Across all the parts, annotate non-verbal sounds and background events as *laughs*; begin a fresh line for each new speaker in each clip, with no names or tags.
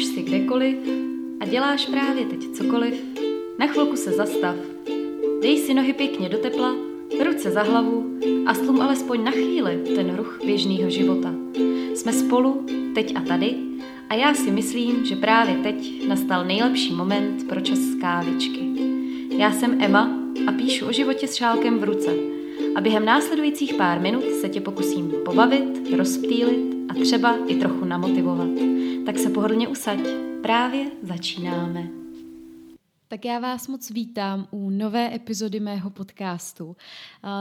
už jsi kdekoliv a děláš právě teď cokoliv, na chvilku se zastav. Dej si nohy pěkně do tepla, ruce za hlavu a slum alespoň na chvíli ten ruch běžného života. Jsme spolu, teď a tady, a já si myslím, že právě teď nastal nejlepší moment pro čas kávičky. Já jsem Emma a píšu o životě s šálkem v ruce. A během následujících pár minut se tě pokusím pobavit, rozptýlit a třeba i trochu namotivovat. Tak se pohodlně usaď, právě začínáme. Tak já vás moc vítám u nové epizody mého podcastu.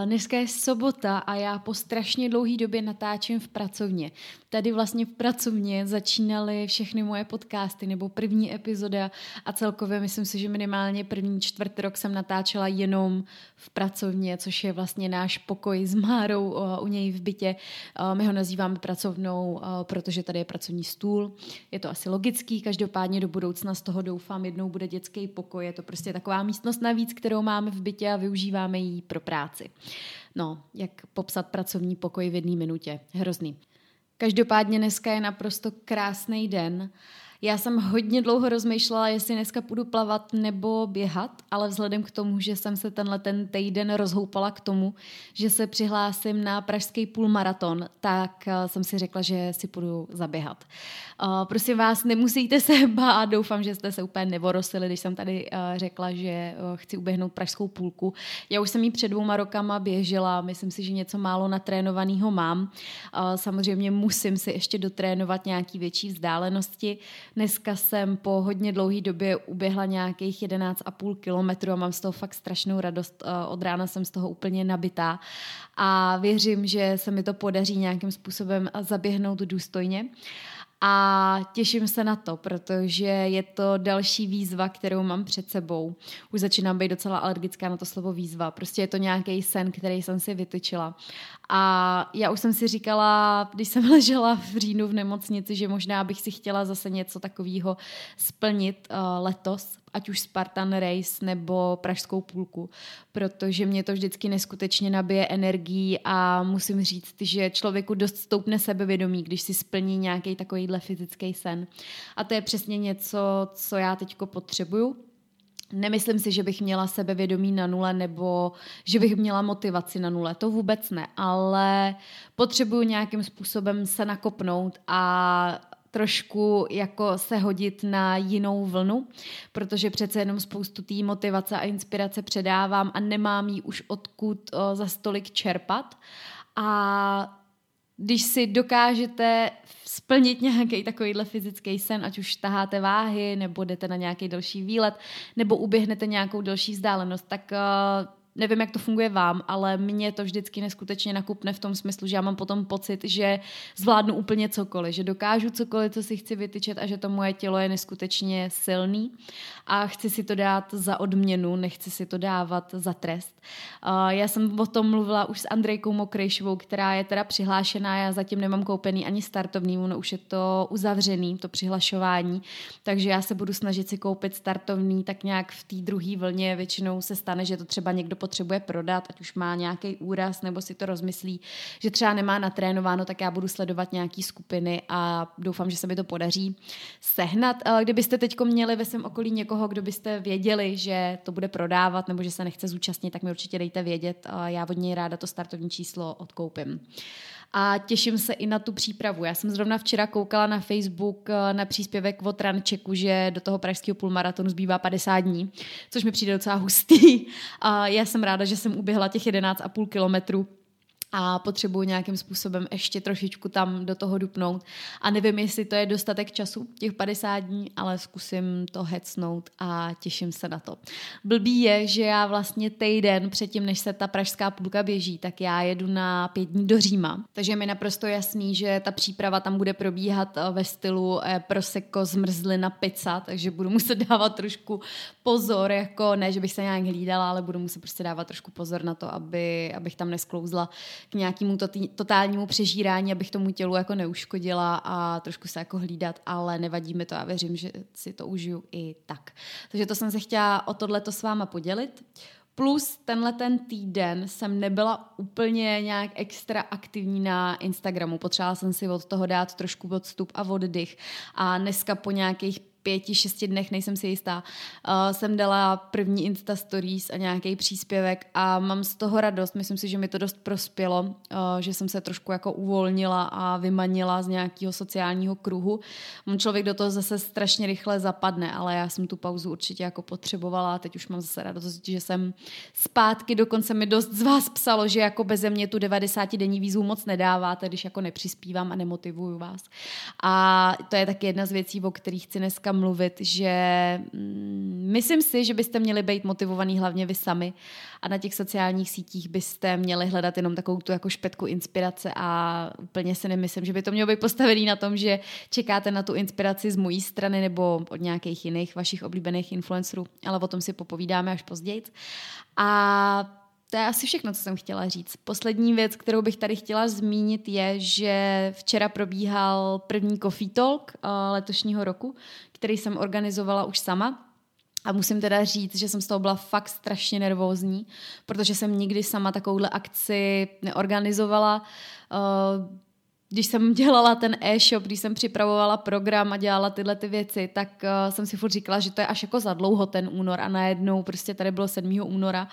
Dneska je sobota a já po strašně dlouhé době natáčím v pracovně. Tady vlastně v pracovně začínaly všechny moje podcasty nebo první epizoda a celkově myslím si, že minimálně první čtvrt rok jsem natáčela jenom v pracovně, což je vlastně náš pokoj s Márou u něj v bytě. My ho nazýváme pracovnou, protože tady je pracovní stůl. Je to asi logický, každopádně do budoucna z toho doufám jednou bude dětský pokoj je to prostě taková místnost navíc, kterou máme v bytě a využíváme ji pro práci. No, jak popsat pracovní pokoj v jedné minutě. Hrozný. Každopádně dneska je naprosto krásný den já jsem hodně dlouho rozmýšlela, jestli dneska půjdu plavat nebo běhat, ale vzhledem k tomu, že jsem se tenhle ten týden rozhoupala k tomu, že se přihlásím na pražský půlmaraton, tak eh, jsem si řekla, že si půjdu zaběhat. Uh, prosím vás, nemusíte se *laughs* bát, doufám, že jste se úplně nevorosili, když jsem tady uh, řekla, že chci uběhnout pražskou půlku. Já už jsem ji před dvouma rokama běžela, myslím si, že něco málo natrénovaného mám. Samozřejmě musím si ještě dotrénovat nějaký větší vzdálenosti, Dneska jsem po hodně dlouhé době uběhla nějakých 11,5 kilometrů a mám z toho fakt strašnou radost. Eh, od rána jsem z toho úplně nabitá a věřím, že se mi to podaří nějakým způsobem zaběhnout důstojně. A těším se na to, protože je to další výzva, kterou mám před sebou. Už začínám být docela alergická na to slovo výzva. Prostě je to nějaký sen, který jsem si vytyčila. A já už jsem si říkala, když jsem *laughs* ležela v říjnu v nemocnici, že možná bych si chtěla zase něco takového splnit uh, letos, ať už Spartan Race nebo Pražskou půlku, protože mě to vždycky neskutečně nabije energií a musím říct, že člověku dost stoupne sebevědomí, když si splní nějaký takovýhle fyzický sen. A to je přesně něco, co já teďko potřebuju. Nemyslím si, že bych měla sebevědomí na nule nebo že bych měla motivaci na nule, to vůbec ne, ale potřebuju nějakým způsobem se nakopnout a trošku jako se hodit na jinou vlnu, protože přece jenom spoustu té motivace a inspirace předávám a nemám ji už odkud o, za stolik čerpat. A když si dokážete splnit nějaký takovýhle fyzický sen, ať už taháte váhy, nebo jdete na nějaký další výlet, nebo uběhnete nějakou další vzdálenost, tak uh, nevím, jak to funguje vám, ale mě to vždycky neskutečně nakupne v tom smyslu, že já mám potom pocit, že zvládnu úplně cokoliv, že dokážu cokoliv, co si chci vytyčet a že to moje tělo je neskutečně silný a chci si to dát za odměnu, nechci si to dávat za trest. Já jsem o tom mluvila už s Andrejkou Mokrejšovou, která je teda přihlášená, já zatím nemám koupený ani startovný, ono už je to uzavřený, to přihlašování, takže já se budu snažit si koupit startovný tak nějak v té druhé vlně, většinou se stane, že to třeba někdo potřebuje prodat, ať už má nějaký úraz nebo si to rozmyslí, že třeba nemá natrénováno, tak já budu sledovat nějaký skupiny a doufám, že se mi to podaří sehnat. Kdybyste teď měli ve svém okolí někoho, kdo byste věděli, že to bude prodávat nebo že se nechce zúčastnit, tak mi určitě dejte vědět. Já od něj ráda to startovní číslo odkoupím a těším se i na tu přípravu. Já jsem zrovna včera koukala na Facebook eh, na příspěvek od Rančeku, že do toho pražského půlmaratonu zbývá 50 dní, což mi přijde docela hustý. A já jsem ráda, že jsem uběhla těch 11,5 kilometrů a potřebuji nějakým způsobem ještě trošičku tam do toho dupnout. A nevím, jestli to je dostatek času, těch 50 dní, ale zkusím to hecnout a těším se na to. Blbý je, že já vlastně týden předtím, než se ta pražská půlka běží, tak já jedu na pět dní do Říma. Takže mi naprosto jasný, že ta příprava tam bude probíhat eh, ve stylu eh, prosecco, zmrzlina, pizza, takže budu muset *laughs* dávat trošku pozor, jako ne, že bych se nějak hlídala, ale budu muset prostě dávat trošku pozor na to, aby, abych tam nesklouzla k nějakému totálnímu přežírání, abych tomu tělu jako neuškodila a trošku se jako hlídat, ale nevadí mi to a věřím, že si to užiju i tak. Takže to jsem se chtěla o tohleto s váma podělit.
plus tenhle ten týden jsem nebyla úplně nějak extra aktivní na Instagramu. Potřebovala jsem si od toho dát trošku odstup a oddych. A dneska po nějakých pěti, šesti dnech, nejsem si jistá, uh, jsem dala první Insta Stories a nějaký příspěvek a mám z toho radost. Myslím si, že mi to dost prospělo, uh, že jsem se trošku jako uvolnila a vymanila z nějakého sociálního kruhu. Můj člověk do toho zase strašně rychle zapadne, ale já jsem tu pauzu určitě jako potřebovala a teď už mám zase radost, že jsem zpátky, dokonce mi dost z vás psalo, že jako beze mě tu 90 denní výzvu moc nedáváte, když jako nepřispívám a nemotivuju vás. A to je taky jedna z věcí, o kterých chci dneska mluvit, že mm, myslím si, že byste měli být motivovaný hlavně vy sami a na těch sociálních sítích byste měli hledat jenom takovou tu jako špetku inspirace a úplně si nemyslím, že by to mělo být postavený na tom, že čekáte na tu inspiraci z mojí strany nebo od nějakých jiných vašich oblíbených influencerů, ale o tom si popovídáme až později. A to je asi všechno, co jsem chtěla říct. Poslední věc, kterou bych tady chtěla zmínit, je, že včera probíhal první Coffee Talk uh, letošního roku, který jsem organizovala už sama. A musím teda říct, že jsem z toho byla fakt strašně nervózní, protože jsem nikdy sama takovouhle akci neorganizovala. Uh, když jsem dělala ten e-shop, když jsem připravovala program a dělala tyhle ty věci, tak uh, jsem si furt říkala, že to je až jako za dlouho ten únor a najednou prostě tady bylo 7. února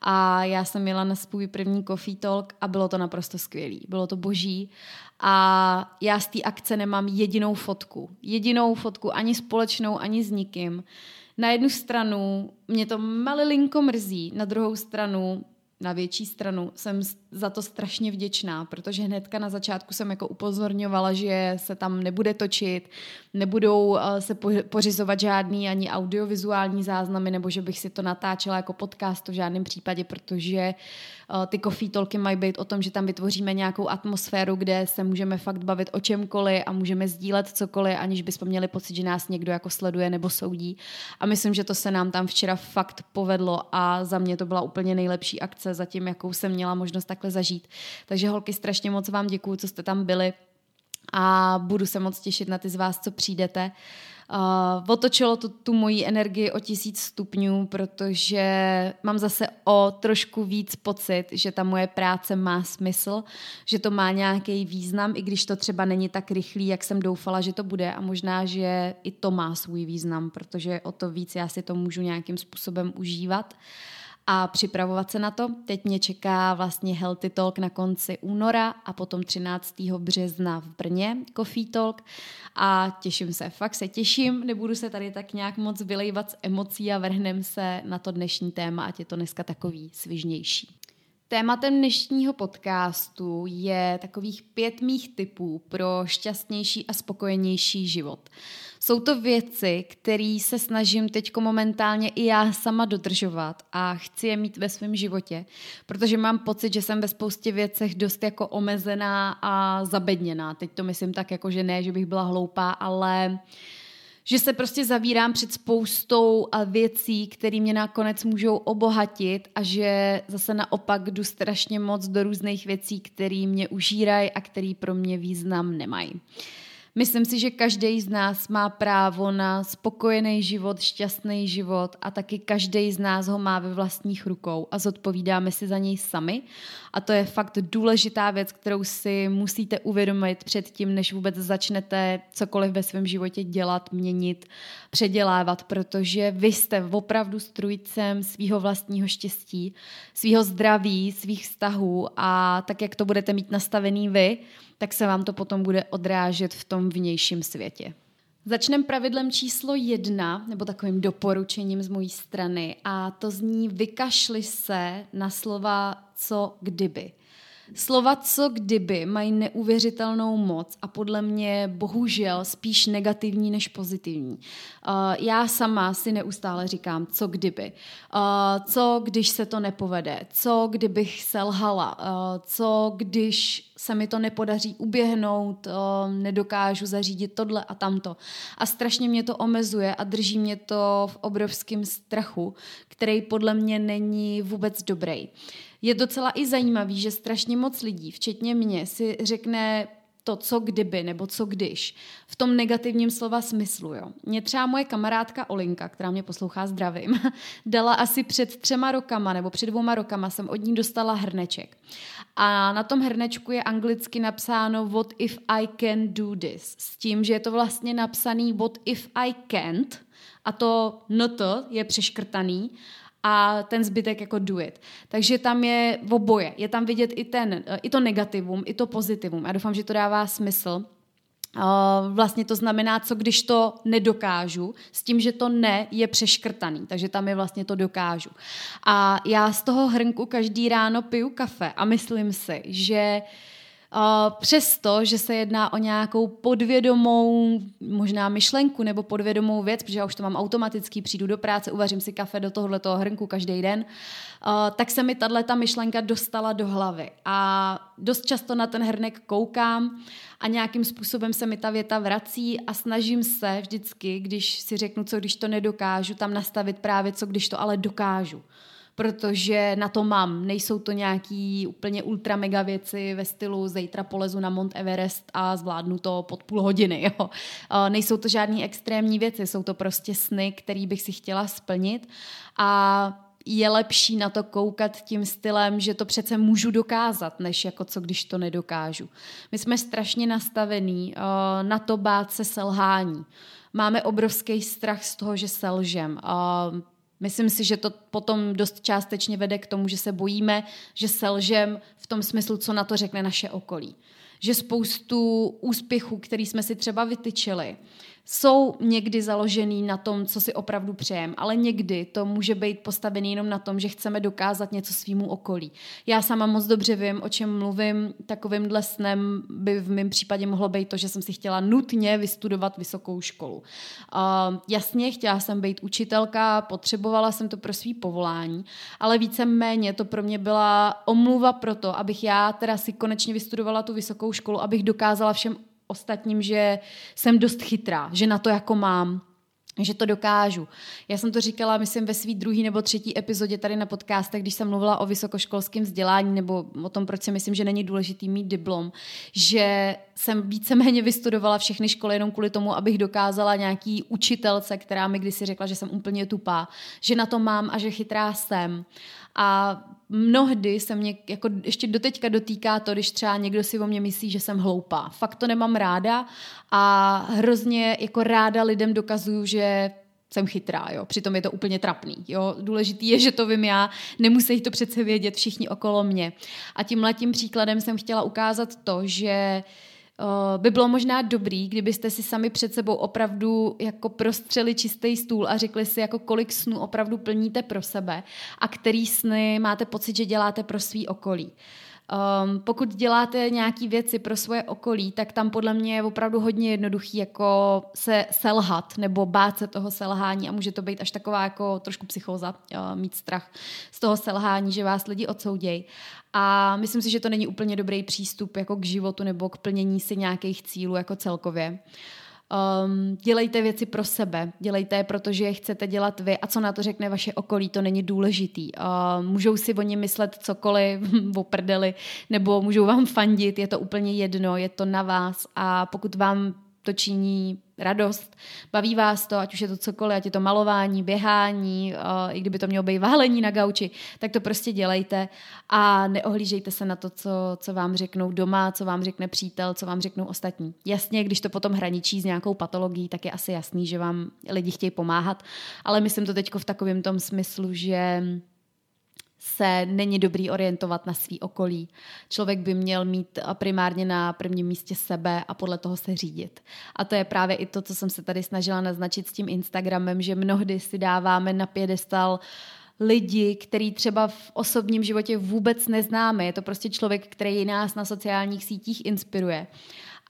a já jsem měla na svůj první coffee talk a bylo to naprosto skvělý. Bylo to boží a já z té akce nemám jedinou fotku. Jedinou fotku, ani společnou, ani s nikým. Na jednu stranu mě to malilinko mrzí, na druhou stranu na větší stranu jsem za to strašně vděčná, protože hnedka na začátku jsem jako upozorňovala, že se tam nebude točit, nebudou eh, se pořizovat žádný ani audiovizuální záznamy, nebo že bych si to natáčela jako podcast, to v žádném případě, protože eh, ty coffee talky mají být o tom, že tam vytvoříme nějakou atmosféru, kde se můžeme fakt bavit o čemkoliv a můžeme sdílet cokoliv, aniž bychom měli pocit, že nás někdo jako sleduje nebo soudí. A myslím, že to se nám tam včera fakt povedlo a za mě to byla úplně nejlepší akce zatím, jakou jsem měla možnost takhle zažít. Takže holky, strašně moc vám děkuju, co jste tam byli a budu se moc těšit na ty z vás, co přijdete. Uh, otočilo to tu moji energii o tisíc stupňů, protože mám zase o trošku víc pocit, že ta moje práce má smysl, že to má nějaký význam, i když to třeba není tak rychlý, jak jsem doufala, že to bude a možná, že i to má svůj význam, protože o to víc já si to můžu nějakým způsobem užívat. A připravovat se na to. Teď mě čeká vlastně Healthy Talk na konci února a potom 13. března v Brně Coffee Talk a těším se, fakt se těším, nebudu se tady tak nějak moc vylejvat z emocí a vrhnem se na to dnešní téma, ať je to dneska takový svižnější. Tématem dnešního podcastu je takových pět mých typů pro šťastnější a spokojenější život. Jsou to věci, které se snažím teď momentálně i já sama dodržovat a chci je mít ve svém životě, protože mám pocit, že jsem ve spoustě věcech dost jako omezená a zabedněná. Teď to myslím tak jako, že ne, že bych byla hloupá, ale že se prostě zavírám před spoustou věcí, které mě nakonec můžou obohatit a že zase naopak jdu strašně moc do různých věcí, které mě užírají a které pro mě význam nemají. Myslím si, že každý z nás má právo na spokojený život, šťastný život a taky každý z nás ho má ve vlastních rukou a zodpovídáme si za něj sami. A to je fakt důležitá věc, kterou si musíte uvědomit předtím, než vůbec začnete cokoliv ve svém životě dělat, měnit, předělávat, protože vy jste opravdu strujcem svého vlastního štěstí, svého zdraví, svých vztahů a tak, jak to budete mít nastavený vy, tak se vám to potom bude odrážet v tom vnějším světě. Začneme pravidlem číslo jedna, nebo takovým doporučením z mojí strany, a to zní vykašli se na slova co kdyby. Slova co kdyby mají neuvěřitelnou moc a podle mě bohužel spíš negativní než pozitivní. Uh, já sama si neustále říkám, co kdyby. Uh, co když se to nepovede? Co kdybych selhala? Uh, co když se mi to nepodaří uběhnout, nedokážu zařídit tohle a tamto. A strašně mě to omezuje a drží mě to v obrovském strachu, který podle mě není vůbec dobrý. Je docela i zajímavý, že strašně moc lidí, včetně mě, si řekne to, co kdyby, nebo co když. V tom negativním slova smyslu, jo. Mě třeba moje kamarádka Olinka, která mě poslouchá zdravím, *laughs* dala asi před třema rokama, nebo před dvouma rokama jsem od ní dostala hrneček. A na tom hrnečku je anglicky napsáno What if I can do this? S tím, že je to vlastně napsaný What if I can't? A to not je přeškrtaný a ten zbytek jako do it. Takže tam je oboje. Je tam vidět i, ten, i to negativum, i to pozitivum. Já doufám, že to dává smysl. Vlastně to znamená, co když to nedokážu, s tím, že to ne je přeškrtaný, takže tam je vlastně to dokážu. A já z toho hrnku každý ráno piju kafe a myslím si, že uh, přesto, že se jedná o nějakou podvědomou možná myšlenku nebo podvědomou věc, protože já už to mám automaticky, přijdu do práce, uvařím si kafe do tohoto hrnku každý den, tak se mi tahle ta myšlenka dostala do hlavy. A dost často na ten hrnek koukám a nějakým způsobem se mi ta věta vrací a snažím se vždycky, když si řeknu, co když to nedokážu, tam nastavit právě co když to ale dokážu protože na to mám. Nejsou to nějaký úplně ultra mega věci ve stylu zítra polezu na Mount Everest a zvládnu to pod půl hodiny. Jo. Nejsou to žádný extrémní věci, jsou to prostě sny, který bych si chtěla splnit a je lepší na to koukat tím stylem, že to přece můžu dokázat, než jako co když to nedokážu. My jsme strašně nastavení na to bát se selhání. Máme obrovský strach z toho, že selžem. Myslím si, že to potom dost částečně vede k tomu, že se bojíme, že selžem v tom smyslu, co na to řekne naše okolí. Že spoustu úspěchů, který jsme si třeba vytyčili, jsou někdy založený na tom, co si opravdu přejem, ale někdy to může být postavený jenom na tom, že chceme dokázat něco svýmu okolí. Já sama moc dobře vím, o čem mluvím. Takovým snem by v mém případě mohlo být to, že jsem si chtěla nutně vystudovat vysokou školu. Uh, jasně, chtěla jsem být učitelka, potřebovala jsem to pro svý povolání, ale více méně to pro mě byla omluva pro to, abych já teda si konečně vystudovala tu vysokou školu, abych dokázala všem ostatním, že jsem dost chytrá, že na to jako mám že to dokážu. Já jsem to říkala, myslím, ve svý druhý nebo třetí epizodě tady na podcastech, když jsem mluvila o vysokoškolském vzdělání nebo o tom, proč si myslím, že není důležitý mít diplom, že jsem víceméně vystudovala všechny školy jenom kvůli tomu, abych dokázala nějaký učitelce, která mi kdysi řekla, že jsem úplně tupá, že na to mám a že chytrá jsem. A mnohdy se mě jako ještě doteďka dotýká to, když třeba někdo si o mě myslí, že jsem hloupá. Fakt to nemám ráda a hrozně jako ráda lidem dokazuju, že jsem chytrá, jo. Přitom je to úplně trapný, jo. Důležitý je, že to vím já, nemusí to přece vědět všichni okolo mě. A tím letím příkladem jsem chtěla ukázat to, že uh, by bylo možná dobrý, kdybyste si sami před sebou opravdu jako prostřeli čistý stůl a řekli si, jako kolik snů opravdu plníte pro sebe a který sny máte pocit, že děláte pro svý okolí. Um, pokud děláte nějaké věci pro svoje okolí, tak tam podle mě je opravdu hodně jednoduchý jako se selhat nebo bát se toho selhání a může to být až taková jako trošku psychoza, uh, mít strach z toho selhání, že vás lidi odsoudějí. A myslím si, že to není úplně dobrý přístup jako k životu nebo k plnění si nějakých cílů jako celkově. Um, dělejte věci pro sebe, dělejte je, protože je chcete dělat vy. A co na to řekne vaše okolí, to není důležitý. Uh, můžou si o ně myslet cokoliv, *laughs* o prdeli, nebo můžou vám fandit, je to úplně jedno, je to na vás. A pokud vám to činí radost, baví vás to, ať už je to cokoliv, ať je to malování, běhání, i kdyby to mělo být válení na gauči, tak to prostě dělejte a neohlížejte se na to, co, co vám řeknou doma, co vám řekne přítel, co vám řeknou ostatní. Jasně, když to potom hraničí s nějakou patologií, tak je asi jasný, že vám lidi chtějí pomáhat, ale myslím to teď v takovém tom smyslu, že se není dobrý orientovat na svý okolí. Člověk by měl mít primárně na prvním místě sebe a podle toho se řídit. A to je právě i to, co jsem se tady snažila naznačit s tím Instagramem, že mnohdy si dáváme na pědestal lidi, který třeba v osobním životě vůbec neznáme. Je to prostě člověk, který nás na sociálních sítích inspiruje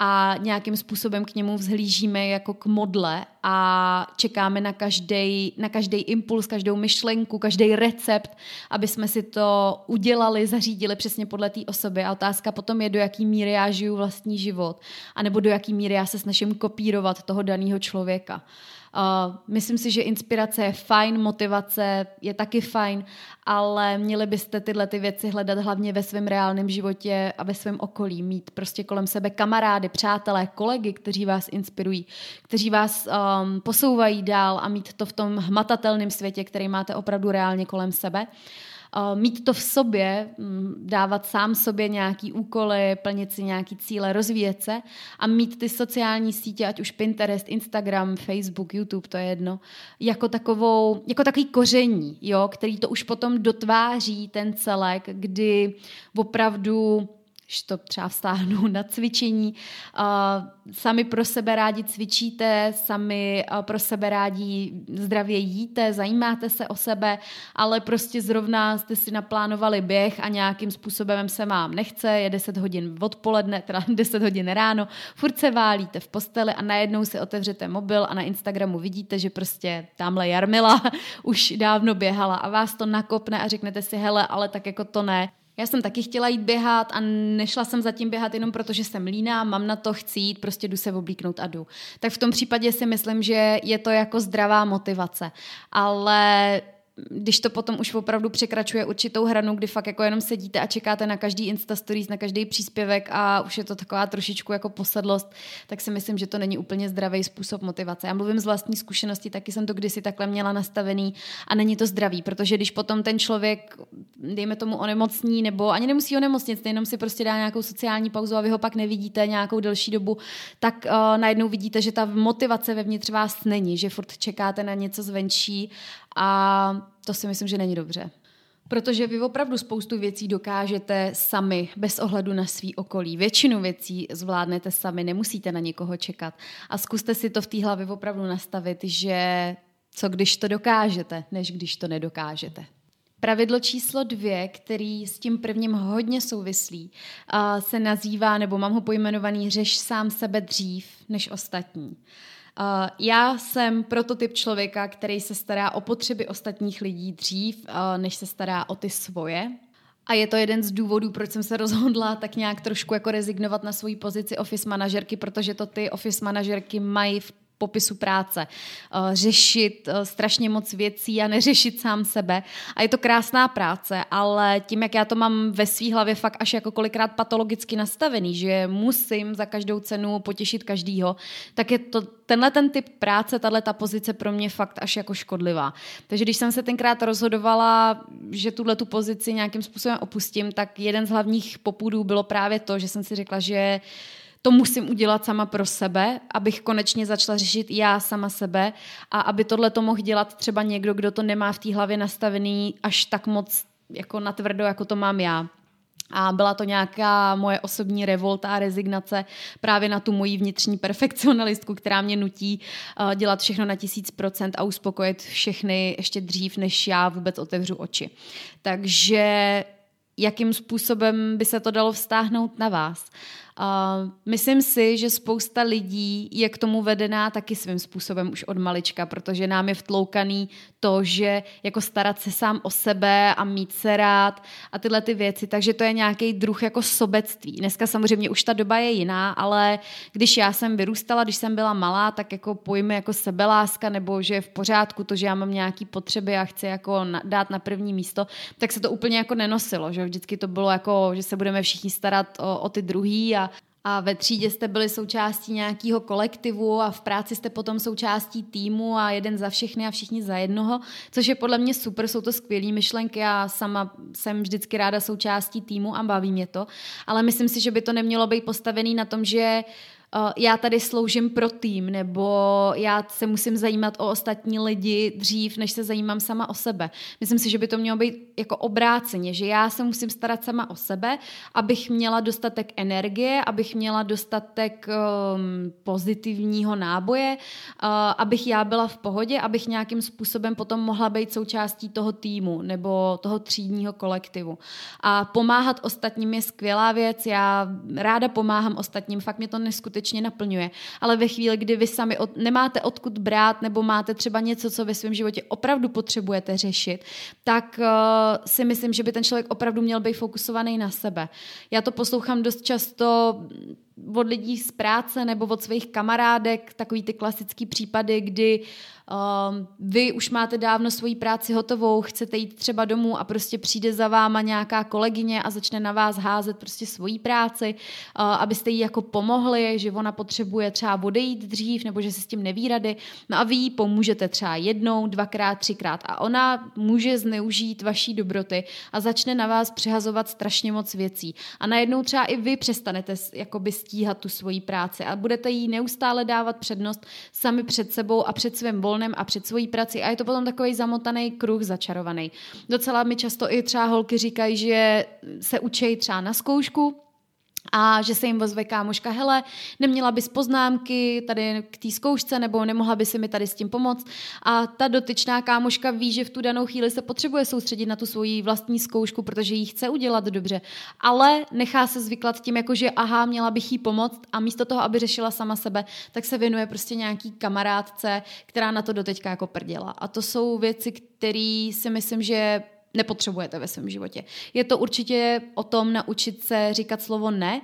a nějakým způsobem k němu vzhlížíme jako k modle a čekáme na každý na každý impuls, každou myšlenku, každý recept, aby jsme si to udělali, zařídili přesně podle té osoby. A otázka potom je, do jaký míry já žiju vlastní život, anebo do jaký míry já se snažím kopírovat toho daného člověka. Myslím si, že inspirace je fajn, motivace je taky fajn, ale měli byste tyhle ty věci hledat hlavně ve svém reálném životě a ve svém okolí. Mít prostě kolem sebe kamarády, přátelé, kolegy, kteří vás inspirují, kteří vás um, posouvají dál a mít to v tom hmatatelném světě, který máte opravdu reálně kolem sebe. Uh, mít to v sobě, mm, dávat sám sobě nějaký úkoly, plnit si nějaký cíle, rozvíjet se a mít ty sociální sítě, ať už Pinterest, Instagram, Facebook, YouTube, to je jedno, jako takovou, jako takový koření, jo, který to už potom dotváří ten celek, kdy opravdu když to třeba vztáhnu *laughs* na cvičení. Sami pro sebe rádi cvičíte, sami pro sebe rádi zdravě jíte, zajímáte se o sebe, ale prostě zrovna jste si naplánovali běh a nějakým způsobem se vám nechce, je 10 hodin odpoledne, teda *laughs* 10 hodin ráno, furt se válíte v posteli a najednou si otevřete mobil a na Instagramu vidíte, že prostě tamhle Jarmila *laughs* už dávno běhala a vás to nakopne a řeknete si, hele, ale tak jako to ne. Já jsem taky chtěla jít běhat a nešla jsem zatím běhat jenom proto, že jsem líná, mám na to, chci jít, prostě jdu se oblíknout a jdu. Tak v tom případě si myslím, že je to jako zdravá motivace. Ale když to potom už opravdu překračuje určitou hranu, kdy fakt jako jenom sedíte a čekáte na každý Insta Stories, na každý příspěvek a už je to taková trošičku jako posedlost, tak si myslím, že to není úplně zdravý způsob motivace. Já mluvím z vlastní zkušenosti, taky jsem to kdysi takhle měla nastavený a není to zdravý, protože když potom ten člověk, dejme tomu, onemocní, nebo ani nemusí onemocnit, jenom si prostě dá nějakou sociální pauzu a vy ho pak nevidíte nějakou delší dobu, tak uh, najednou vidíte, že ta motivace vevnitř vás není, že furt čekáte na něco zvenčí a to si myslím, že není dobře. Protože vy opravdu spoustu věcí dokážete sami, bez ohledu na svý okolí. Většinu věcí zvládnete sami, nemusíte na někoho čekat. A zkuste si to v té hlavě opravdu nastavit, že co když to dokážete, než když to nedokážete. Pravidlo číslo dvě, který s tím prvním hodně souvislí, se nazývá, nebo mám ho pojmenovaný, řeš sám sebe dřív než ostatní. Uh, já jsem prototyp člověka, který se stará o potřeby ostatních lidí dřív, uh, než se stará o ty svoje. A je to jeden z důvodů, proč jsem se rozhodla tak nějak trošku jako rezignovat na svoji pozici office manažerky, protože to ty office manažerky mají v popisu práce. Eh, řešit eh, strašně moc věcí a neřešit sám sebe. A je to krásná práce, ale tím, jak já to mám ve své hlavě fakt až jako kolikrát patologicky nastavený, že musím za každou cenu potěšit každýho, tak je to tenhle ten typ práce, tahle ta pozice pro mě fakt až jako škodlivá. Takže když jsem se tenkrát rozhodovala, že tuhle tu pozici nějakým způsobem opustím, tak jeden z hlavních popudů bylo právě to, že jsem si řekla, že to musím udělat sama pro sebe, abych konečně začala řešit já sama sebe a aby tohle to mohl dělat třeba někdo, kdo to nemá v té hlavě nastavený až tak moc jako natvrdo, jako to mám já. A byla to nějaká moje osobní revolta a rezignace právě na tu moji vnitřní perfekcionalistku, která mě nutí uh, dělat všechno na tisíc procent a uspokojit všechny ještě dřív, než já vůbec otevřu oči. Takže jakým způsobem by se to dalo vztáhnout na vás? Uh, myslím si, že spousta lidí je k tomu vedená taky svým způsobem už od malička, protože nám je vtloukaný to, že jako starat se sám o sebe a mít se rád a tyhle ty věci, takže to je nějaký druh jako sobectví. Dneska samozřejmě už ta doba je jiná, ale když já jsem vyrůstala, když jsem byla malá, tak jako pojmy jako sebeláska nebo že je v pořádku to, že já mám nějaký potřeby a chci jako na, dát na první místo, tak se to úplně jako nenosilo, že vždycky to bylo jako, že se budeme všichni starat o, o ty druhý a a ve třídě jste byli součástí nějakého kolektivu a v práci jste potom součástí týmu a jeden za všechny a všichni za jednoho, což je podle mě super, jsou to skvělé myšlenky, já sama jsem vždycky ráda součástí týmu a baví mě to, ale myslím si, že by to nemělo být postavený na tom, že Eh, já tady sloužím pro tým, nebo já se musím zajímat o ostatní lidi dřív, než se zajímám sama o sebe. Myslím si, že by to mělo být jako obráceně, že já se musím starat sama o sebe, abych měla dostatek energie, abych měla dostatek um, pozitivního náboje, uh, abych já byla v pohodě, abych nějakým způsobem potom mohla být součástí toho týmu nebo toho třídního kolektivu. A pomáhat ostatním je skvělá věc, já ráda pomáhám ostatním, fakt mě to neskutečně skutečně naplňuje. Ale ve chvíli, kdy vy sami od, nemáte odkud brát nebo máte třeba něco, co ve svém životě opravdu potřebujete řešit, tak uh, si myslím, že by ten člověk opravdu měl být fokusovaný na sebe. Já to poslouchám dost často od lidí z práce nebo od svých kamarádek, takový ty klasický případy, kdy um, vy už máte dávno svoji práci hotovou, chcete jít třeba domů a prostě přijde za váma nějaká kolegyně a začne na vás házet prostě svoji práci, uh, abyste jí jako pomohli, že ona potřebuje třeba odejít dřív nebo že se s tím neví rady. No a vy jí pomůžete třeba jednou, dvakrát, třikrát a ona může zneužít vaší dobroty a začne na vás přehazovat strašně moc věcí. A najednou třeba i vy přestanete jakoby stíhat tu svoji práci a budete jí neustále dávat přednost sami před sebou a před svým volnem a před svojí prací a je to potom takový zamotaný kruh začarovaný. Docela mi často i třeba holky říkají, že se učí třeba na zkoušku, a že se jim ozve kámoška, hele, neměla bys poznámky tady k té zkoušce, nebo nemohla by si mi tady s tím pomoct. A ta dotyčná kámoška ví, že v tu danou chvíli se potřebuje soustředit na tu svoji vlastní zkoušku, protože ji chce udělat dobře. Ale nechá se zvyklat tím, jako že aha, měla bych jí pomoct a místo toho, aby řešila sama sebe, tak se věnuje prostě nějaký kamarádce, která na to doteďka jako prděla. A to jsou věci, které si myslím, že nepotřebujete ve svém životě. Je to určitě o tom naučit se říkat slovo ne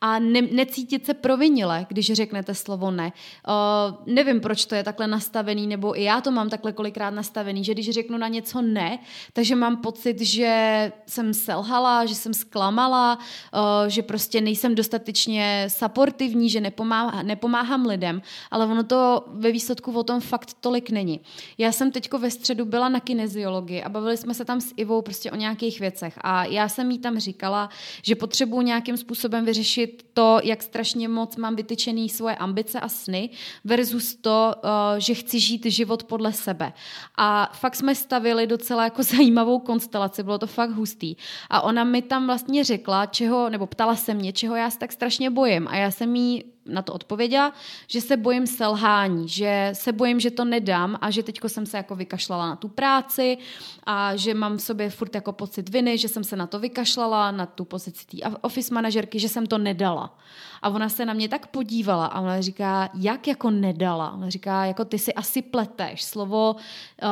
a ne, necítit se provinile, když řeknete slovo ne. Uh, nevím, proč to je takhle nastavený, nebo i já to mám takhle kolikrát nastavený, že když řeknu na něco ne, takže mám pocit, že jsem selhala, že jsem zklamala, uh, že prostě nejsem dostatečně supportivní, že nepomáhá, nepomáhám lidem, ale ono to ve výsledku o tom fakt tolik není. Já jsem teďko ve středu byla na kineziologii a bavili jsme se tam s Ivou prostě o nějakých věcech a já jsem jí tam říkala, že potřebuji nějakým způsobem vyřešit to, jak strašně moc mám vytyčený svoje ambice a sny versus to, uh, že chci žít život podle sebe. A fakt jsme stavili docela jako *laughs* zajímavou konstelaci, bylo to fakt hustý. A ona mi tam vlastně řekla, čeho, nebo ptala se mě, čeho já se tak strašně bojím. A já jsem jí na to odpověděla, že se bojím selhání, že se bojím, že to nedám a že teďko jsem se jako vykašlala na tu práci a že mám v sobě furt jako pocit viny, že jsem se na to vykašlala, na tu pozici té office manažerky, že jsem to nedala. A ona se na mě tak podívala a ona říká, jak jako nedala? Ona říká, jako ty si asi pleteš slovo uh,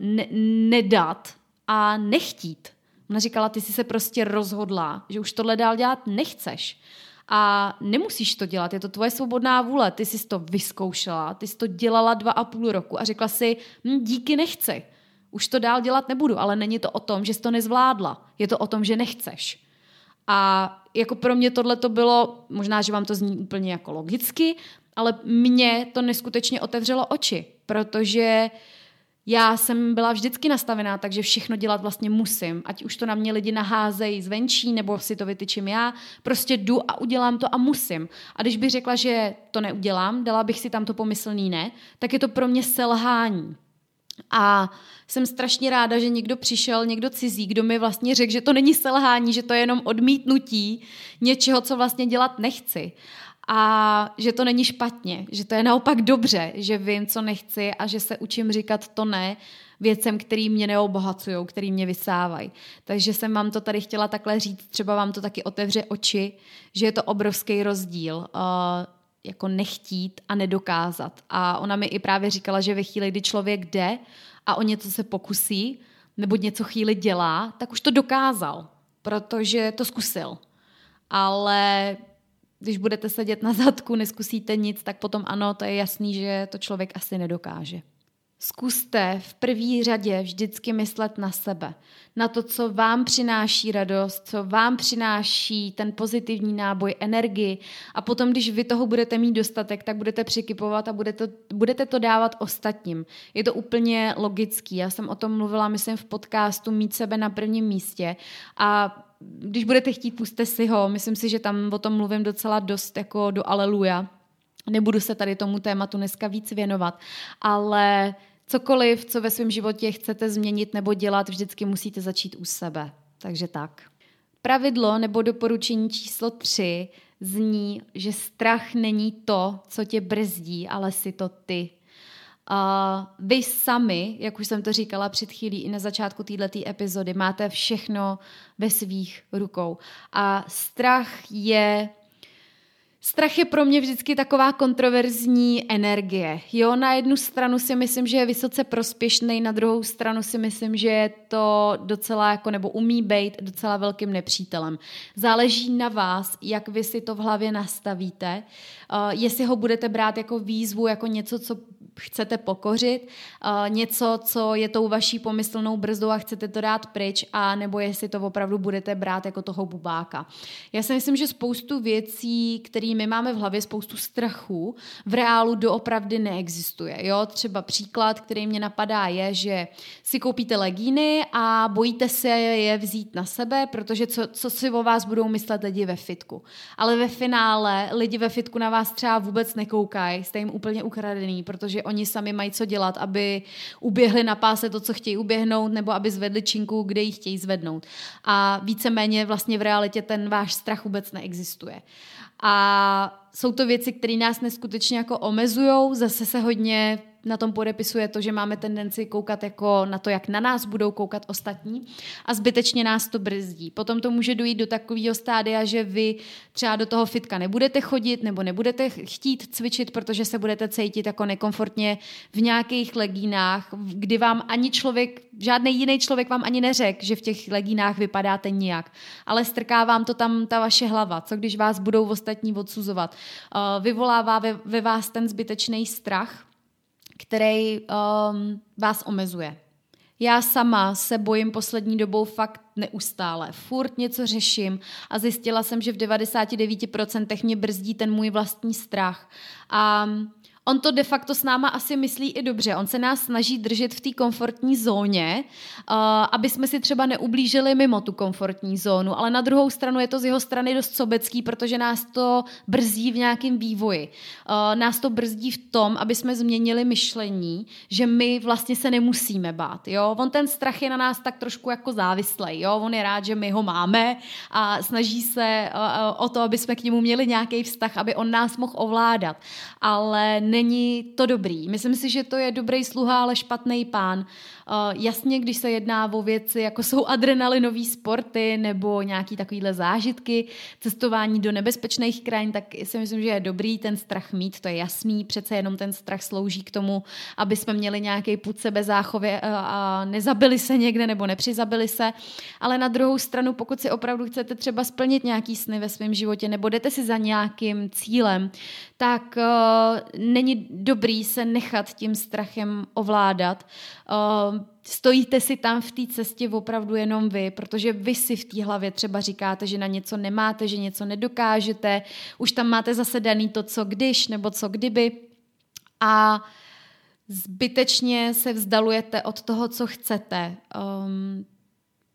ne- nedat a nechtít. Ona říkala, ty jsi se prostě rozhodla, že už tohle dál dělat nechceš. A nemusíš to dělat, je to tvoje svobodná vůle. Ty jsi to vyzkoušela, ty jsi to dělala dva a půl roku a řekla si, hm, díky nechci. Už to dál dělat nebudu, ale není to o tom, že jsi to nezvládla. Je to o tom, že nechceš. A jako pro mě tohle to bylo, možná, že vám to zní úplně jako logicky, ale mě to neskutečně otevřelo oči, protože uh, já jsem byla vždycky nastavená, takže všechno dělat vlastně musím. Ať už to na mě lidi naházejí zvenčí, nebo si to vytyčím já. Prostě jdu a udělám to a musím. A když bych řekla, že to neudělám, dala bych si tam to pomyslný ne, tak je to pro mě selhání. A jsem strašně ráda, že někdo přišel, někdo cizí, kdo mi vlastně řekl, že to není selhání, že to je jenom odmítnutí něčeho, co vlastně dělat nechci a že to není špatně, že to je naopak dobře, že vím, co nechci a že se učím říkat to ne věcem, který mě neobohacují, který mě vysávají. Takže jsem vám to tady chtěla takhle říct, třeba vám to taky otevře oči, že je to obrovský rozdíl. Uh, jako nechtít a nedokázat. A ona mi i právě říkala, že ve chvíli, kdy člověk jde a o něco se pokusí, nebo něco chvíli dělá, tak už to dokázal, protože to zkusil. Ale když budete sedět na zadku, neskusíte nic, tak potom ano, to je jasný, že to člověk asi nedokáže. Zkuste v první řadě vždycky myslet na sebe, na to, co vám přináší radost, co vám přináší ten pozitivní náboj, energii a potom, když vy toho budete mít dostatek, tak budete přikypovat a budete, budete to dávat ostatním. Je to úplně logický. Já jsem o tom mluvila, myslím, v podcastu Mít sebe na prvním místě a když budete chtít, puste si ho. Myslím si, že tam o tom mluvím docela dost jako do aleluja. Nebudu se tady tomu tématu dneska víc věnovat, ale cokoliv, co ve svém životě chcete změnit nebo dělat, vždycky musíte začít u sebe. Takže tak. Pravidlo nebo doporučení číslo tři zní, že strach není to, co tě brzdí, ale si to ty. Uh, vy sami, jak už jsem to říkala před chvílí i na začátku této epizody, máte všechno ve svých rukou. A strach je Strach je pro mě vždycky taková kontroverzní energie. Jo, na jednu stranu si myslím, že je vysoce prospěšný, na druhou stranu si myslím, že je to docela jako, nebo umí být docela velkým nepřítelem. Záleží na vás, jak vy si to v hlavě nastavíte, uh, jestli ho budete brát jako výzvu, jako něco, co chcete pokořit, něco, co je tou vaší pomyslnou brzdou a chcete to dát pryč, a nebo jestli to opravdu budete brát jako toho bubáka. Já si myslím, že spoustu věcí, které my máme v hlavě, spoustu strachů, v reálu doopravdy neexistuje. Jo? Třeba příklad, který mě napadá, je, že si koupíte legíny a bojíte se je vzít na sebe, protože co, co si o vás budou myslet lidi ve fitku. Ale ve finále lidi ve fitku na vás třeba vůbec nekoukají, jste jim úplně ukradený, protože oni sami mají co dělat, aby uběhli na páse to, co chtějí uběhnout, nebo aby zvedli činku, kde ji chtějí zvednout. A víceméně vlastně v realitě ten váš strach vůbec neexistuje. A jsou to věci, které nás neskutečně jako omezují. Zase se hodně na tom podepisuje to, že máme tendenci koukat jako na to, jak na nás budou koukat ostatní a zbytečně nás to brzdí. Potom to může dojít do takového stádia, že vy třeba do toho fitka nebudete chodit nebo nebudete chtít cvičit, protože se budete cítit jako nekomfortně v nějakých legínách, kdy vám ani člověk, žádný jiný člověk vám ani neřekl, že v těch legínách vypadáte nijak, ale strká vám to tam ta vaše hlava, co když vás budou ostatní odsuzovat. Uh, vyvolává ve, ve vás ten zbytečný strach, který um, vás omezuje. Já sama se bojím poslední dobou fakt neustále. Furt něco řeším a zjistila jsem, že v 99% mě brzdí ten můj vlastní strach. A on to de facto s náma asi myslí i dobře. On se nás snaží držet v té komfortní zóně, uh, aby jsme si třeba neublížili mimo tu komfortní zónu, ale na druhou stranu je to z jeho strany dost sobecký, protože nás to brzdí v nějakém vývoji. Uh, nás to brzdí v tom, aby jsme změnili myšlení, že my vlastně se nemusíme bát. Jo? On ten strach je na nás tak trošku jako závislý. Jo? On je rád, že my ho máme a snaží se uh, o to, aby jsme k němu měli nějaký vztah, aby on nás mohl ovládat. Ale není to dobrý. Myslím si, že to je dobrý sluha, ale špatný pán. Uh, jasně, když se jedná o věci, jako jsou adrenalinové sporty nebo nějaký takovýhle zážitky, cestování do nebezpečných krajin, tak si myslím, že je dobrý ten strach mít, to je jasný. Přece jenom ten strach slouží k tomu, aby jsme měli nějaký put sebe záchově uh, a nezabili se někde nebo nepřizabili se. Ale na druhou stranu, pokud si opravdu chcete třeba splnit nějaký sny ve svém životě nebo jdete si za nějakým cílem, tak uh, není dobrý se nechat tím strachem ovládat. Uh, stojíte si tam v té cestě opravdu jenom vy, protože vy si v té hlavě třeba říkáte, že na něco nemáte, že něco nedokážete, už tam máte zase daný to, co když nebo co kdyby. A zbytečně se vzdalujete od toho, co chcete. Um,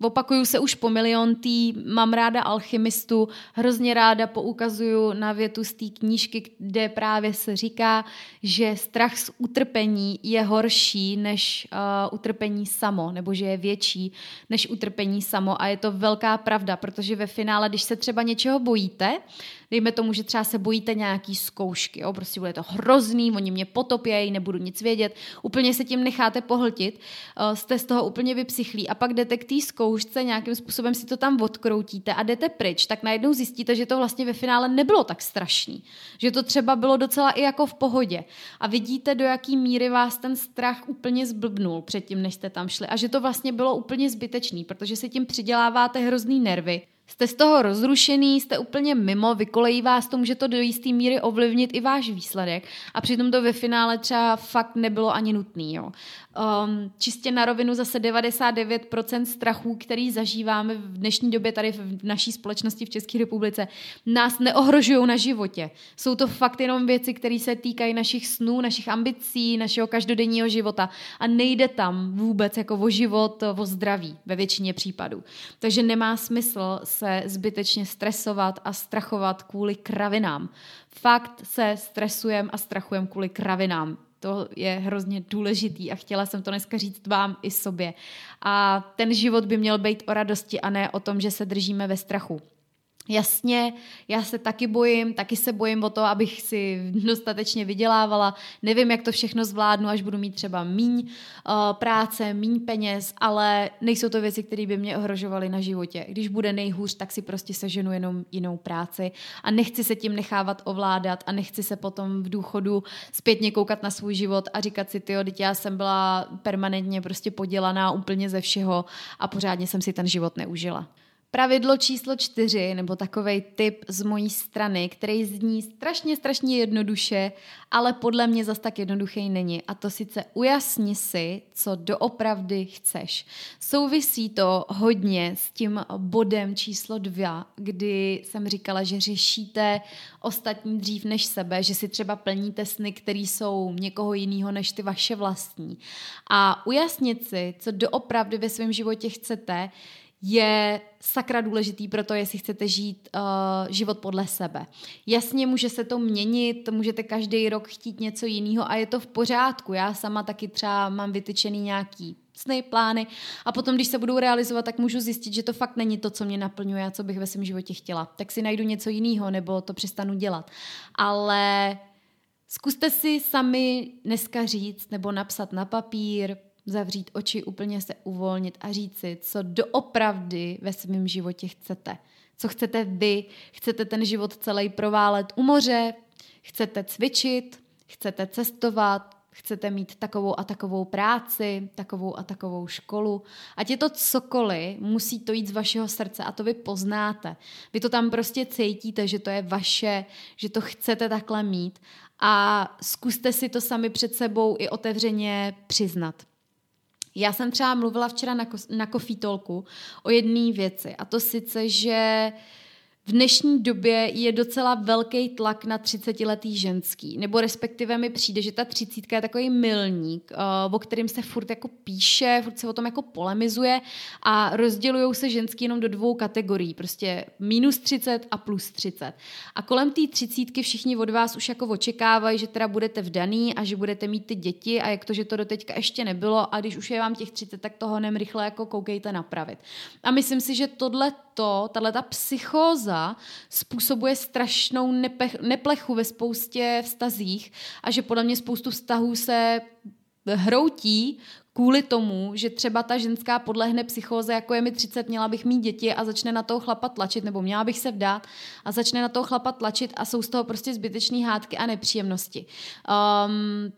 Opakuju se už po milion tý, mám ráda alchymistu, hrozně ráda poukazuju na větu z té knížky, kde právě se říká, že strach z utrpení je horší než uh, utrpení samo, nebo že je větší než utrpení samo a je to velká pravda, protože ve finále, když se třeba něčeho bojíte, dejme tomu, že třeba se bojíte nějaký zkoušky, jo? prostě bude to hrozný, oni mě potopějí, nebudu nic vědět, úplně se tím necháte pohltit, uh, jste z toho úplně vypsychlí a pak jdete k té zkoušce, nějakým způsobem si to tam odkroutíte a jdete pryč, tak najednou zjistíte, že to vlastně ve finále nebylo tak strašný, že to třeba bylo docela i jako v pohodě a vidíte, do jaký míry vás ten strach úplně zblbnul předtím, než jste tam šli a že to vlastně bylo úplně zbytečný, protože si tím přiděláváte hrozný nervy, Jste z toho rozrušený, jste úplně mimo, vykolejí vás to, může to do jisté míry ovlivnit i váš výsledek a přitom to ve finále třeba fakt nebylo ani nutný. Jo. Um, čistě na rovinu zase 99% strachů, který zažíváme v dnešní době tady v naší společnosti v České republice, nás neohrožují na životě. Jsou to fakt jenom věci, které se týkají našich snů, našich ambicí, našeho každodenního života a nejde tam vůbec jako o život, o zdraví ve většině případů. Takže nemá smysl se zbytečně stresovat a strachovat kvůli kravinám. Fakt se stresujeme a strachujeme kvůli kravinám. To je hrozně důležitý a chtěla jsem to dneska říct vám i sobě. A ten život by měl být o radosti a ne o tom, že se držíme ve strachu. Jasně, já se taky bojím, taky se bojím o to, abych si dostatečně vydělávala. Nevím, jak to všechno zvládnu, až budu mít třeba míň uh, práce, míň peněz, ale nejsou to věci, které by mě ohrožovaly na životě. Když bude nejhůř, tak si prostě seženu jenom jinou práci a nechci se tím nechávat ovládat a nechci se potom v důchodu zpětně koukat na svůj život a říkat si, ty, teď já jsem byla permanentně prostě podělaná úplně ze všeho a pořádně jsem si ten život neužila. Pravidlo číslo čtyři, nebo takový tip z mojí strany, který zní strašně, strašně jednoduše, ale podle mě zas tak jednoduchý není. A to sice ujasni si, co doopravdy chceš. Souvisí to hodně s tím bodem číslo dva, kdy jsem říkala, že řešíte ostatní dřív než sebe, že si třeba plníte sny, které jsou někoho jiného než ty vaše vlastní. A ujasnit si, co doopravdy ve svém životě chcete, je sakra důležitý pro to, jestli chcete žít uh, život podle sebe. Jasně, může se to měnit, můžete každý rok chtít něco jiného a je to v pořádku. Já sama taky třeba mám vytyčený nějaký sny, plány a potom, když se budou realizovat, tak můžu zjistit, že to fakt není to, co mě naplňuje a co bych ve svém životě chtěla. Tak si najdu něco jiného nebo to přestanu dělat. Ale zkuste si sami dneska říct nebo napsat na papír, zavřít oči, úplně se uvolnit a říct si, co doopravdy ve svém životě chcete. Co chcete vy? Chcete ten život celý proválet u moře? Chcete cvičit? Chcete cestovat? Chcete mít takovou a takovou práci, takovou a takovou školu. Ať je to cokoliv, musí to jít z vašeho srdce a to vy poznáte. Vy to tam prostě cítíte, že to je vaše, že to chcete takhle mít a zkuste si to sami před sebou i otevřeně přiznat. Já jsem třeba mluvila včera na, na kofítolku o jedné věci a to sice, že v dnešní době je docela velký tlak na 30-letý ženský, nebo respektive mi přijde, že ta třicítka je takový milník, uh, o kterým se furt jako píše, furt se o tom jako polemizuje a rozdělují se ženský jenom do dvou kategorií, prostě minus 30 a plus 30. A kolem té třicítky všichni od vás už jako očekávají, že teda budete vdaný a že budete mít ty děti a jak to, že to doteďka ještě nebylo a když už je vám těch 30, tak toho nem rychle jako koukejte napravit. A myslím si, že tohle to, tahle ta psychóza způsobuje strašnou nepech, neplechu ve spoustě vztazích a že podle mě spoustu vztahů se hroutí kvůli tomu, že třeba ta ženská podlehne psychóze, jako je mi 30, měla bych mít děti a začne na toho chlapa tlačit, nebo měla bych se vdát a začne na toho chlapa tlačit a jsou z toho prostě zbytečné hádky a nepříjemnosti. Um,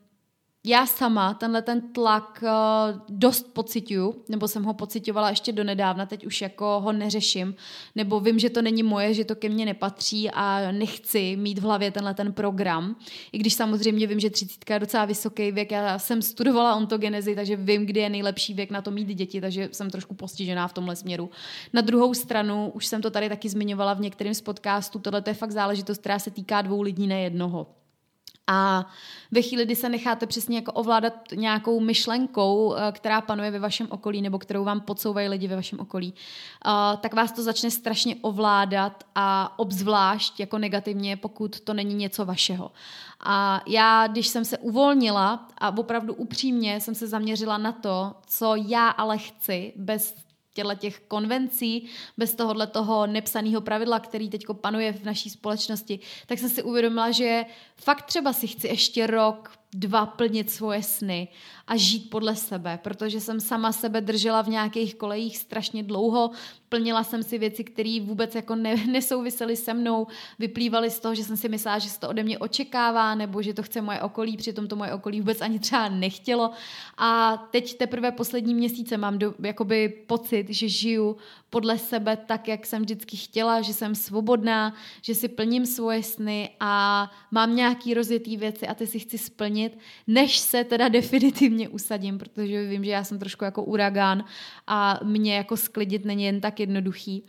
já sama tenhle ten tlak uh, dost pocituju, nebo jsem ho pocitovala ještě do nedávna, teď už jako ho neřeším, nebo vím, že to není moje, že to ke mně nepatří a nechci mít v hlavě tenhle ten program. I když samozřejmě vím, že 30 je docela vysoký věk, já jsem studovala ontogenezi, takže vím, kdy je nejlepší věk na to mít děti, takže jsem trošku postižená v tomhle směru. Na druhou stranu, už jsem to tady taky zmiňovala v některém z podcastů, tohle je fakt záležitost, která se týká dvou lidí, ne jednoho. A ve chvíli, kdy se necháte přesně jako ovládat nějakou myšlenkou, eh, která panuje ve vašem okolí nebo kterou vám podsouvají lidi ve vašem okolí, eh, tak vás to začne strašně ovládat a obzvlášť jako negativně, pokud to není něco vašeho. A já, když jsem se uvolnila a opravdu upřímně jsem se zaměřila na to, co já ale chci, bez těchto těch konvencí, bez tohohle toho nepsaného pravidla, který teď panuje v naší společnosti, tak jsem si uvědomila, že fakt třeba si chci ještě rok, dva plnit svoje sny a žít podle sebe, protože jsem sama sebe držela v nějakých kolejích strašně dlouho, plnila jsem si věci, které vůbec jako ne, *laughs* nesouvisely se mnou, vyplývaly z toho, že jsem si myslela, že se to ode mě očekává, nebo že to chce moje okolí, přitom to moje okolí vůbec ani třeba nechtělo. A teď teprve poslední měsíce mám do, jakoby pocit, že žiju podle sebe tak, jak jsem vždycky chtěla, že jsem svobodná, že si plním svoje sny a mám nějaký rozjetý věci a ty si chci splnit, než se teda definitivně usadím, protože vím, že já jsem trošku jako uragán a mě jako sklidit není jen tak jednoduchý.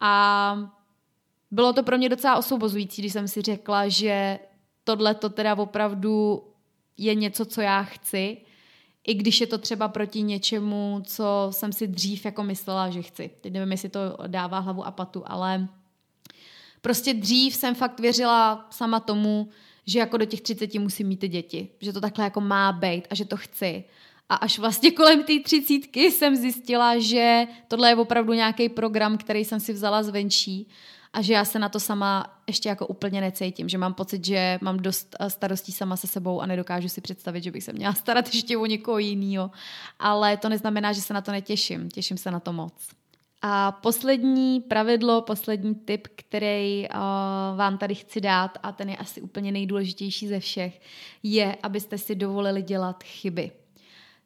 A bylo to pro mě docela osvobozující, když jsem si řekla, že tohle to teda opravdu je něco, co já chci, i když je to třeba proti něčemu, co jsem si dřív jako myslela, že chci. Teď nevím, jestli to dává hlavu a patu, ale prostě dřív jsem fakt věřila sama tomu, že jako do těch 30 musím mít ty děti, že to takhle jako má být a že to chci. A až vlastně kolem té třicítky jsem zjistila, že tohle je opravdu nějaký program, který jsem si vzala zvenčí a že já se na to sama ještě jako úplně necítím, že mám pocit, že mám dost eh, starostí sama se sebou a nedokážu si představit, že bych se měla *laughs* starat ještě o někoho jiného. Ale to neznamená, že se na to netěším. Těším se na to moc. A poslední pravidlo, poslední tip, který uh, vám tady chci dát, a ten je asi úplně nejdůležitější ze všech, je, abyste si dovolili dělat chyby.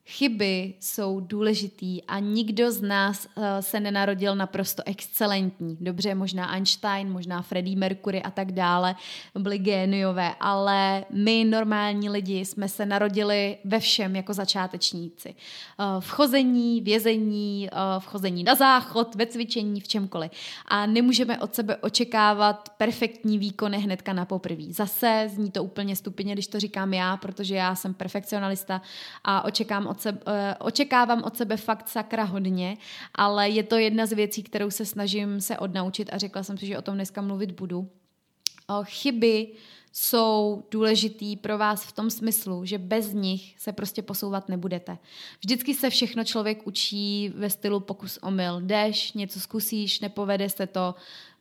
Chyby jsou důležitý a nikdo z nás uh, se nenarodil naprosto excelentní. Dobře, možná Einstein, možná Freddie Mercury a tak dále, byli géniové, ale my normální lidi jsme se narodili ve všem jako začátečníci. Uh, v chození, vězení, uh, v chození na záchod, ve cvičení, v čemkoliv. A nemůžeme od sebe očekávat perfektní výkony hnedka na poprví. Zase zní to úplně stupidně, když to říkám já, protože já jsem perfekcionalista a očekám od sebe, eh, očekávám od sebe fakt sakra hodně, ale je to jedna z věcí, kterou se snažím se odnaučit a řekla jsem si, že o tom dneska mluvit budu. Chyby jsou důležitý pro vás v tom smyslu, že bez nich se prostě posouvat nebudete. Vždycky se všechno člověk učí ve stylu pokus omyl. Jdeš, něco zkusíš, nepovede se to,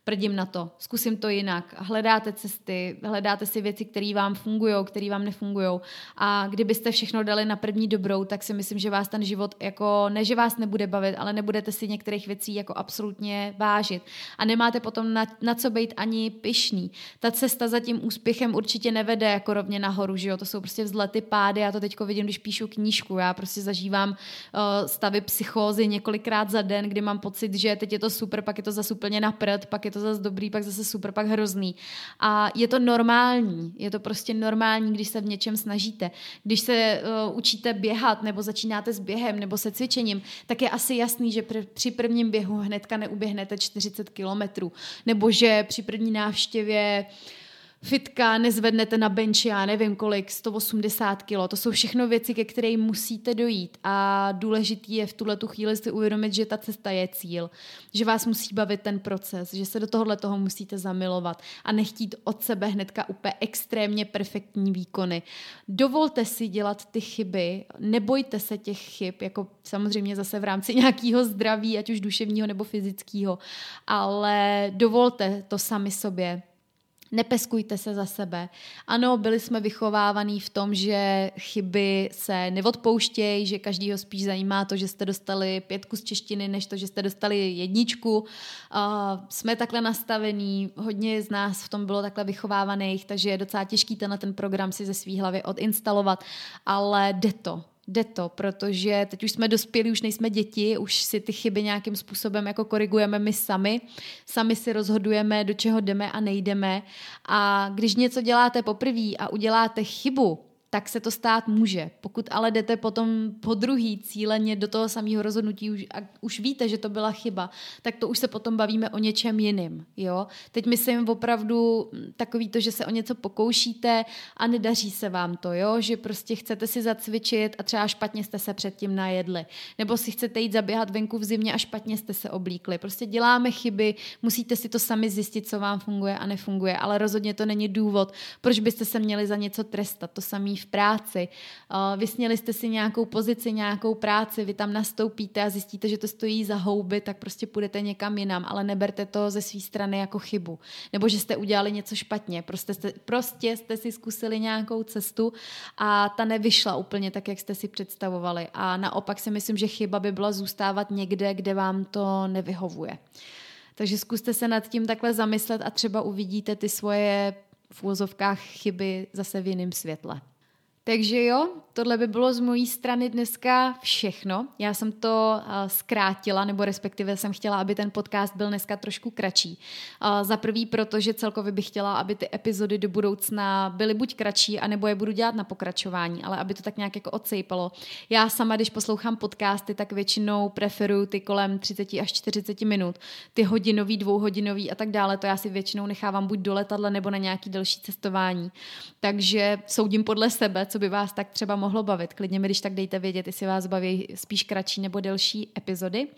prdím na to, zkusím to jinak, hledáte cesty, hledáte si věci, které vám fungují, které vám nefungují. A kdybyste všechno dali na první dobrou, tak si myslím, že vás ten život jako, ne že vás nebude bavit, ale nebudete si některých věcí jako absolutně vážit. A nemáte potom na, na co být ani pyšný. Ta cesta za tím úspěchem určitě nevede jako rovně nahoru, že jo, to jsou prostě vzlety, pády, já to teďko vidím, když píšu knížku, já prostě zažívám uh, stavy psychózy několikrát za den, kdy mám pocit, že teď je to super, pak je to zase úplně na prd, pak je to zase dobrý, pak zase super, pak hrozný. A je to normální, je to prostě normální, když se v něčem snažíte. Když se uh, učíte běhat, nebo začínáte s během, nebo se cvičením, tak je asi jasný, že pr- při prvním běhu hnedka neuběhnete 40 kilometrů, nebo že při první návštěvě uh, fitka nezvednete na bench, já nevím kolik, 180 kg. To jsou všechno věci, ke kterým musíte dojít a důležitý je v tuhle tu chvíli si uvědomit, že ta cesta je cíl, že vás musí bavit ten proces, že se do tohohle toho musíte zamilovat a nechtít od sebe hnedka úplně extrémně perfektní výkony. Dovolte si dělat ty chyby, nebojte se těch chyb, jako samozřejmě zase v rámci *laughs* nějakého zdraví, ať už duševního nebo fyzického, ale dovolte to sami sobě nepeskujte se za sebe. Ano, byli jsme vychovávaní v tom, že chyby se neodpouštějí, že každýho spíš zajímá to, že jste dostali pětku z češtiny, než to, že jste dostali jedničku. Uh, jsme takhle nastavení, hodně z nás v tom bylo takhle vychovávaných, takže je docela těžký tenhle ten program si ze svý hlavy odinstalovat, ale jde to jde to, protože teď už jsme dospělí, už nejsme děti, už si ty chyby nějakým způsobem jako korigujeme my sami, sami si rozhodujeme, do čeho jdeme a nejdeme. A když něco děláte poprvé a uděláte chybu, tak se to stát může. Pokud ale jdete potom po druhý cíleně do toho samého rozhodnutí už, a už víte, že to byla chyba, tak to už se potom bavíme o něčem jiným. Jo? Teď myslím opravdu takový to, že se o něco pokoušíte a nedaří se vám to, jo? že prostě chcete si zacvičit a třeba špatně jste se předtím najedli. Nebo si chcete jít zaběhat venku v zimě a špatně jste se oblíkli. Prostě děláme chyby, musíte si to sami zjistit, co vám funguje a nefunguje, ale rozhodně to není důvod, proč byste se měli za něco trestat. To samý v práci, vysněli jste si nějakou pozici, nějakou práci, vy tam nastoupíte a zjistíte, že to stojí za houby, tak prostě půjdete někam jinam, ale neberte to ze své strany jako chybu. Nebo že jste udělali něco špatně, prostě jste, prostě jste si zkusili nějakou cestu a ta nevyšla úplně tak, jak jste si představovali. A naopak si myslím, že chyba by byla zůstávat někde, kde vám to nevyhovuje. Takže zkuste se nad tím takhle zamyslet a třeba uvidíte ty svoje v chyby zase v jiném světle. Takže jo, tohle by bylo z mojí strany dneska všechno. Já jsem to uh, zkrátila, nebo respektive jsem chtěla, aby ten podcast byl dneska trošku kratší. Uh, za prvý, protože celkově bych chtěla, aby ty epizody do budoucna byly buď kratší, anebo je budu dělat na pokračování, ale aby to tak nějak jako odsejpalo. Já sama, když poslouchám podcasty, tak většinou preferuju ty kolem 30 až 40 minut. Ty hodinový, dvouhodinový a tak dále, to já si většinou nechávám buď do letadla nebo na nějaký další cestování. Takže soudím podle sebe, co by vás tak třeba mohlo bavit. Klidně mi když tak dejte vědět, jestli vás baví spíš kratší nebo delší epizody.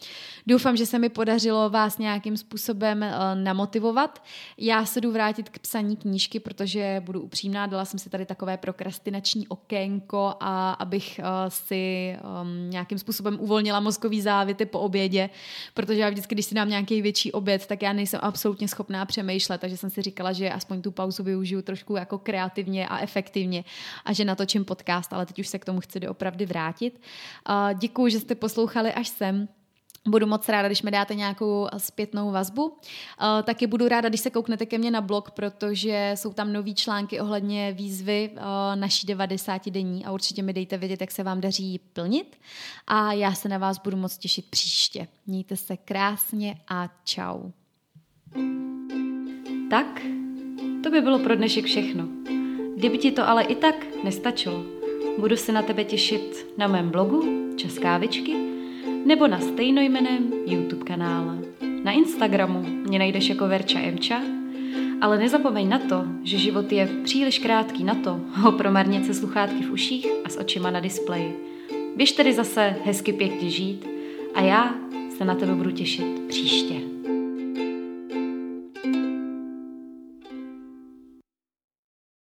Doufám, že se mi podařilo vás nějakým způsobem uh, namotivovat. Já se jdu vrátit k psaní knížky, protože budu upřímná, dala jsem si tady takové prokrastinační okénko a abych uh, si um, nějakým způsobem uvolnila mozkový závity po obědě, protože já vždycky, když si dám nějaký větší oběd, tak já nejsem absolutně schopná přemýšlet, takže jsem si říkala, že aspoň tu pauzu využiju trošku jako kreativně a efektivně a že natočím podcast, ale teď už se k tomu chci doopravdy vrátit. Děkuji, že jste poslouchali až sem. Budu moc ráda, když mi dáte nějakou zpětnou vazbu. Taky budu ráda, když se kouknete ke mně na blog, protože jsou tam nový články ohledně výzvy naší 90 denní a určitě mi dejte vědět, jak se vám daří plnit. A já se na vás budu moc těšit příště. Mějte se krásně a čau.
Tak, to by bylo pro dnešek všechno. Kdyby ti to ale i tak nestačilo, budu se na tebe těšit na mém blogu Českávičky nebo na stejnojmeném YouTube kanále. Na Instagramu mě najdeš jako Verča Emča, ale nezapomeň na to, že život je příliš krátký na to ho promarnit se sluchátky v uších a s očima na displeji. Běž tedy zase hezky pěkně žít a já se na tebe budu těšit příště.